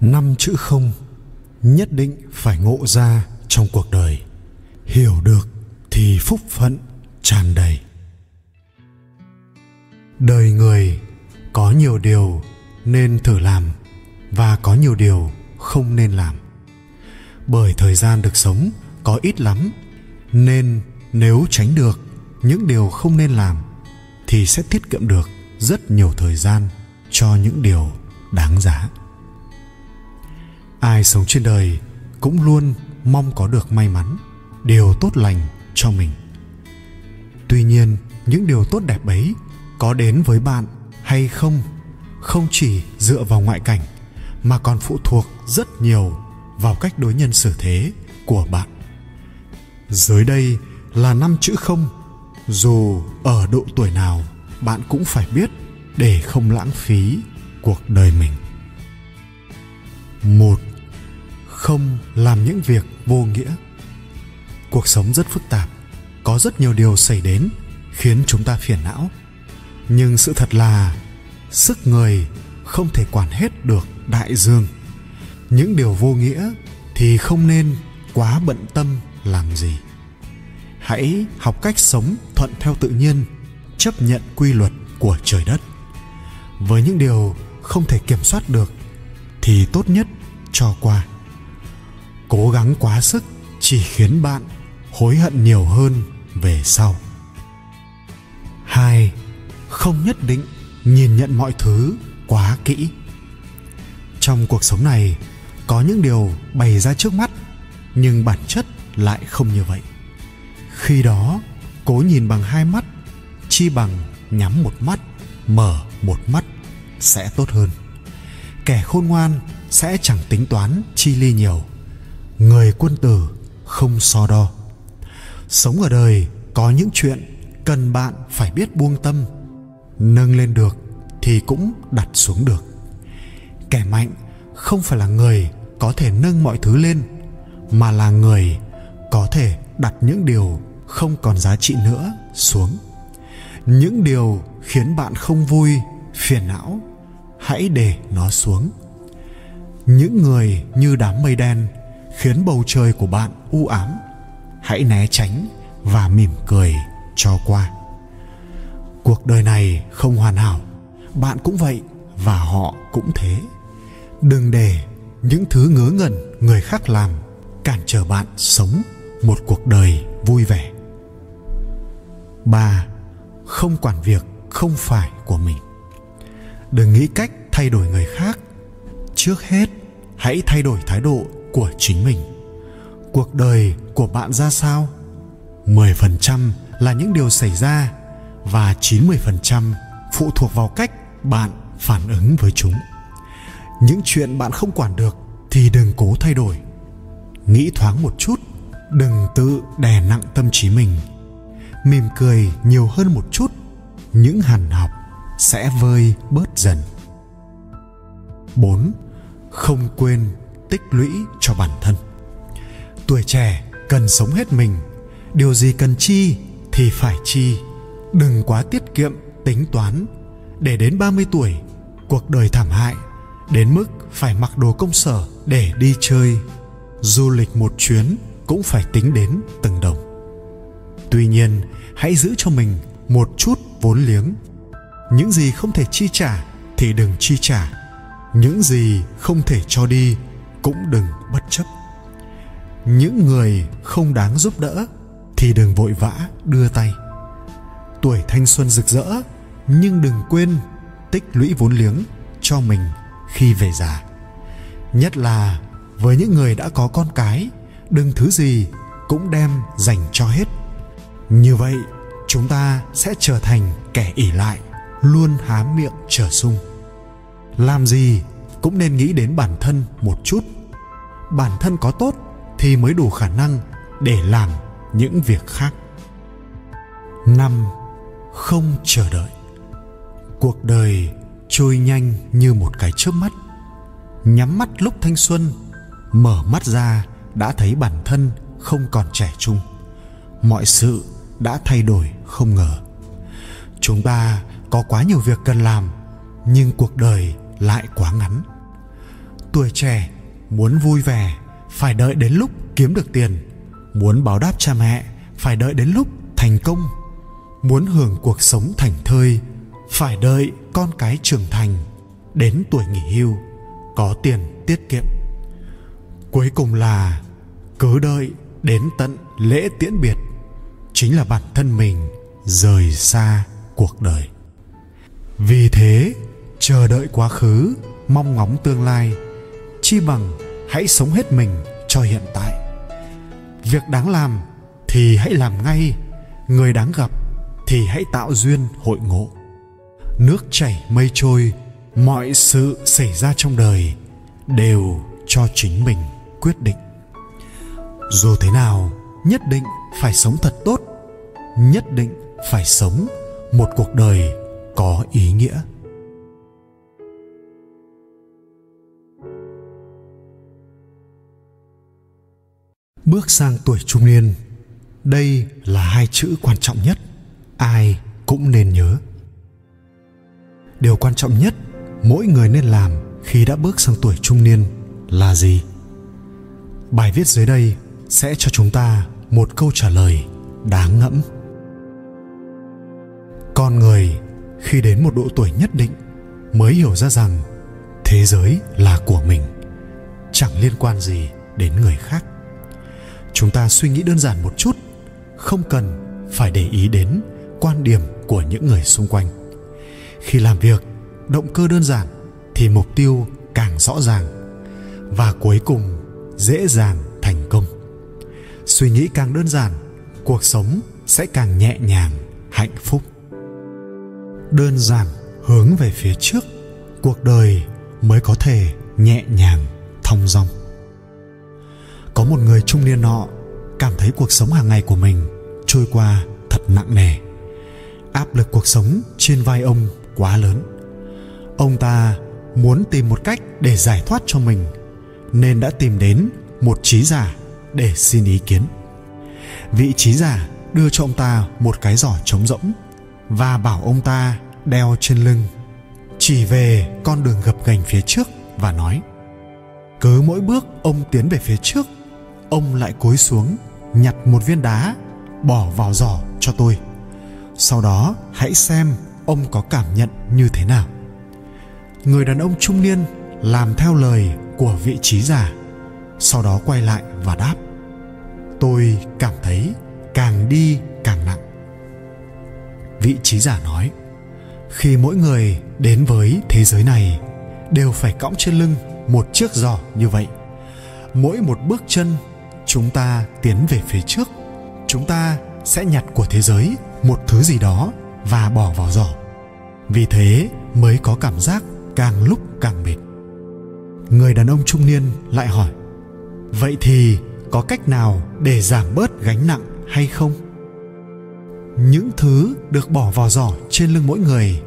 năm chữ không nhất định phải ngộ ra trong cuộc đời. Hiểu được thì phúc phận tràn đầy. Đời người có nhiều điều nên thử làm và có nhiều điều không nên làm. Bởi thời gian được sống có ít lắm, nên nếu tránh được những điều không nên làm thì sẽ tiết kiệm được rất nhiều thời gian cho những điều đáng giá ai sống trên đời cũng luôn mong có được may mắn, điều tốt lành cho mình. Tuy nhiên, những điều tốt đẹp ấy có đến với bạn hay không không chỉ dựa vào ngoại cảnh, mà còn phụ thuộc rất nhiều vào cách đối nhân xử thế của bạn. Dưới đây là năm chữ không. Dù ở độ tuổi nào, bạn cũng phải biết để không lãng phí cuộc đời mình. Một không làm những việc vô nghĩa. Cuộc sống rất phức tạp, có rất nhiều điều xảy đến khiến chúng ta phiền não. Nhưng sự thật là, sức người không thể quản hết được đại dương. Những điều vô nghĩa thì không nên quá bận tâm làm gì. Hãy học cách sống thuận theo tự nhiên, chấp nhận quy luật của trời đất. Với những điều không thể kiểm soát được thì tốt nhất cho qua cố gắng quá sức chỉ khiến bạn hối hận nhiều hơn về sau. Hai, không nhất định nhìn nhận mọi thứ quá kỹ. Trong cuộc sống này, có những điều bày ra trước mắt, nhưng bản chất lại không như vậy. Khi đó, cố nhìn bằng hai mắt, chi bằng nhắm một mắt, mở một mắt sẽ tốt hơn. Kẻ khôn ngoan sẽ chẳng tính toán chi ly nhiều người quân tử không so đo. Sống ở đời, có những chuyện cần bạn phải biết buông tâm. Nâng lên được thì cũng đặt xuống được. Kẻ mạnh không phải là người có thể nâng mọi thứ lên, mà là người có thể đặt những điều không còn giá trị nữa xuống. Những điều khiến bạn không vui, phiền não, hãy để nó xuống. Những người như đám mây đen khiến bầu trời của bạn u ám. Hãy né tránh và mỉm cười cho qua. Cuộc đời này không hoàn hảo. Bạn cũng vậy và họ cũng thế. Đừng để những thứ ngớ ngẩn người khác làm cản trở bạn sống một cuộc đời vui vẻ. Ba, không quản việc không phải của mình. Đừng nghĩ cách thay đổi người khác trước hết hãy thay đổi thái độ của chính mình cuộc đời của bạn ra sao 10% là những điều xảy ra và 90% phụ thuộc vào cách bạn phản ứng với chúng. Những chuyện bạn không quản được thì đừng cố thay đổi. Nghĩ thoáng một chút, đừng tự đè nặng tâm trí mình. Mỉm cười nhiều hơn một chút, những hằn học sẽ vơi bớt dần. 4. Không quên tích lũy cho bản thân. Tuổi trẻ cần sống hết mình, điều gì cần chi thì phải chi. Đừng quá tiết kiệm tính toán. Để đến 30 tuổi cuộc đời thảm hại đến mức phải mặc đồ công sở để đi chơi. Du lịch một chuyến cũng phải tính đến từng đồng. Tuy nhiên hãy giữ cho mình một chút vốn liếng. Những gì không thể chi trả thì đừng chi trả những gì không thể cho đi cũng đừng bất chấp. Những người không đáng giúp đỡ thì đừng vội vã đưa tay. Tuổi thanh xuân rực rỡ, nhưng đừng quên tích lũy vốn liếng cho mình khi về già. Nhất là với những người đã có con cái, đừng thứ gì cũng đem dành cho hết. Như vậy, chúng ta sẽ trở thành kẻ ỉ lại, luôn há miệng trở sung làm gì cũng nên nghĩ đến bản thân một chút. Bản thân có tốt thì mới đủ khả năng để làm những việc khác. Năm, không chờ đợi. Cuộc đời trôi nhanh như một cái chớp mắt. Nhắm mắt lúc thanh xuân, mở mắt ra đã thấy bản thân không còn trẻ trung. Mọi sự đã thay đổi không ngờ. Chúng ta có quá nhiều việc cần làm, nhưng cuộc đời lại quá ngắn. Tuổi trẻ muốn vui vẻ, phải đợi đến lúc kiếm được tiền. Muốn báo đáp cha mẹ, phải đợi đến lúc thành công. Muốn hưởng cuộc sống thành thơi, phải đợi con cái trưởng thành. Đến tuổi nghỉ hưu, có tiền tiết kiệm. Cuối cùng là cứ đợi đến tận lễ tiễn biệt, chính là bản thân mình rời xa cuộc đời. Vì thế chờ đợi quá khứ, mong ngóng tương lai. Chi bằng, hãy sống hết mình cho hiện tại. Việc đáng làm thì hãy làm ngay, người đáng gặp thì hãy tạo duyên hội ngộ. Nước chảy mây trôi, mọi sự xảy ra trong đời đều cho chính mình quyết định. Dù thế nào, nhất định phải sống thật tốt, nhất định phải sống một cuộc đời có ý nghĩa. Bước sang tuổi trung niên, đây là hai chữ quan trọng nhất, ai cũng nên nhớ. Điều quan trọng nhất mỗi người nên làm khi đã bước sang tuổi trung niên là gì? Bài viết dưới đây sẽ cho chúng ta một câu trả lời đáng ngẫm. Con người khi đến một độ tuổi nhất định mới hiểu ra rằng thế giới là của mình, chẳng liên quan gì đến người khác chúng ta suy nghĩ đơn giản một chút. Không cần phải để ý đến quan điểm của những người xung quanh. Khi làm việc, động cơ đơn giản thì mục tiêu càng rõ ràng và cuối cùng dễ dàng thành công. Suy nghĩ càng đơn giản, cuộc sống sẽ càng nhẹ nhàng, hạnh phúc. Đơn giản hướng về phía trước, cuộc đời mới có thể nhẹ nhàng thong dong một người trung niên nọ cảm thấy cuộc sống hàng ngày của mình trôi qua thật nặng nề. Áp lực cuộc sống trên vai ông quá lớn. Ông ta muốn tìm một cách để giải thoát cho mình, nên đã tìm đến một trí giả để xin ý kiến. Vị trí giả đưa cho ông ta một cái giỏ trống rỗng và bảo ông ta đeo trên lưng, chỉ về con đường gập ghềnh phía trước và nói, cứ mỗi bước ông tiến về phía trước ông lại cúi xuống, nhặt một viên đá, bỏ vào giỏ cho tôi. Sau đó, hãy xem ông có cảm nhận như thế nào. Người đàn ông trung niên làm theo lời của vị trí giả sau đó quay lại và đáp, tôi cảm thấy càng đi càng nặng. Vị trí giả nói, khi mỗi người đến với thế giới này, đều phải cõng trên lưng một chiếc giỏ như vậy. Mỗi một bước chân chúng ta tiến về phía trước. Chúng ta sẽ nhặt của thế giới một thứ gì đó và bỏ vào giỏ. Vì thế mới có cảm giác càng lúc càng mệt. Người đàn ông trung niên lại hỏi, vậy thì có cách nào để giảm bớt gánh nặng hay không? Những thứ được bỏ vào giỏ trên lưng mỗi người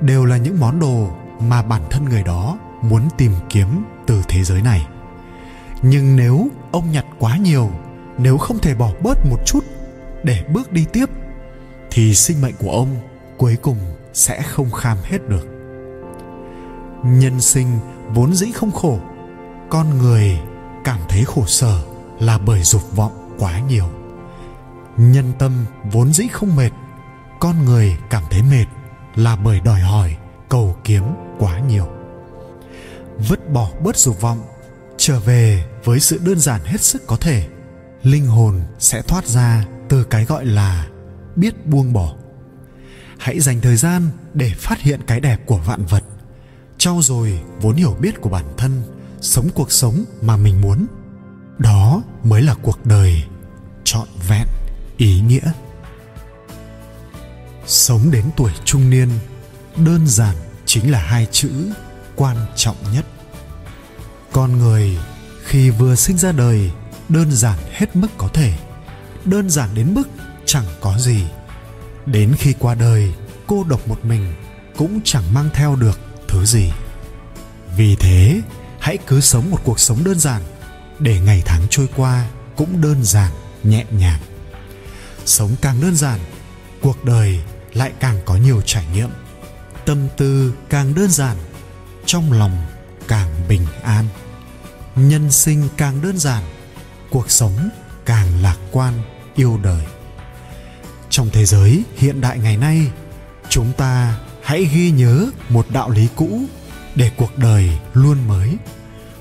đều là những món đồ mà bản thân người đó muốn tìm kiếm từ thế giới này nhưng nếu ông nhặt quá nhiều, nếu không thể bỏ bớt một chút để bước đi tiếp, thì sinh mệnh của ông cuối cùng sẽ không kham hết được. Nhân sinh vốn dĩ không khổ, con người cảm thấy khổ sở là bởi dục vọng quá nhiều. Nhân tâm vốn dĩ không mệt, con người cảm thấy mệt là bởi đòi hỏi cầu kiếm quá nhiều. Vứt bỏ bớt dục vọng, trở về với sự đơn giản hết sức có thể, linh hồn sẽ thoát ra từ cái gọi là biết buông bỏ. Hãy dành thời gian để phát hiện cái đẹp của vạn vật, trau dồi vốn hiểu biết của bản thân, sống cuộc sống mà mình muốn. Đó mới là cuộc đời trọn vẹn, ý nghĩa. Sống đến tuổi trung niên, đơn giản chính là hai chữ quan trọng nhất. Con người khi vừa sinh ra đời, đơn giản hết mức có thể, đơn giản đến mức chẳng có gì. Đến khi qua đời, cô độc một mình cũng chẳng mang theo được thứ gì. Vì thế, hãy cứ sống một cuộc sống đơn giản, để ngày tháng trôi qua cũng đơn giản, nhẹ nhàng. Sống càng đơn giản, cuộc đời lại càng có nhiều trải nghiệm. Tâm tư càng đơn giản, trong lòng càng bình an nhân sinh càng đơn giản, cuộc sống càng lạc quan, yêu đời. Trong thế giới hiện đại ngày nay, chúng ta hãy ghi nhớ một đạo lý cũ để cuộc đời luôn mới.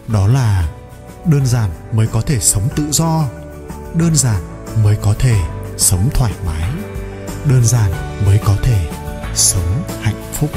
Đó là đơn giản mới có thể sống tự do, đơn giản mới có thể sống thoải mái, đơn giản mới có thể sống hạnh phúc.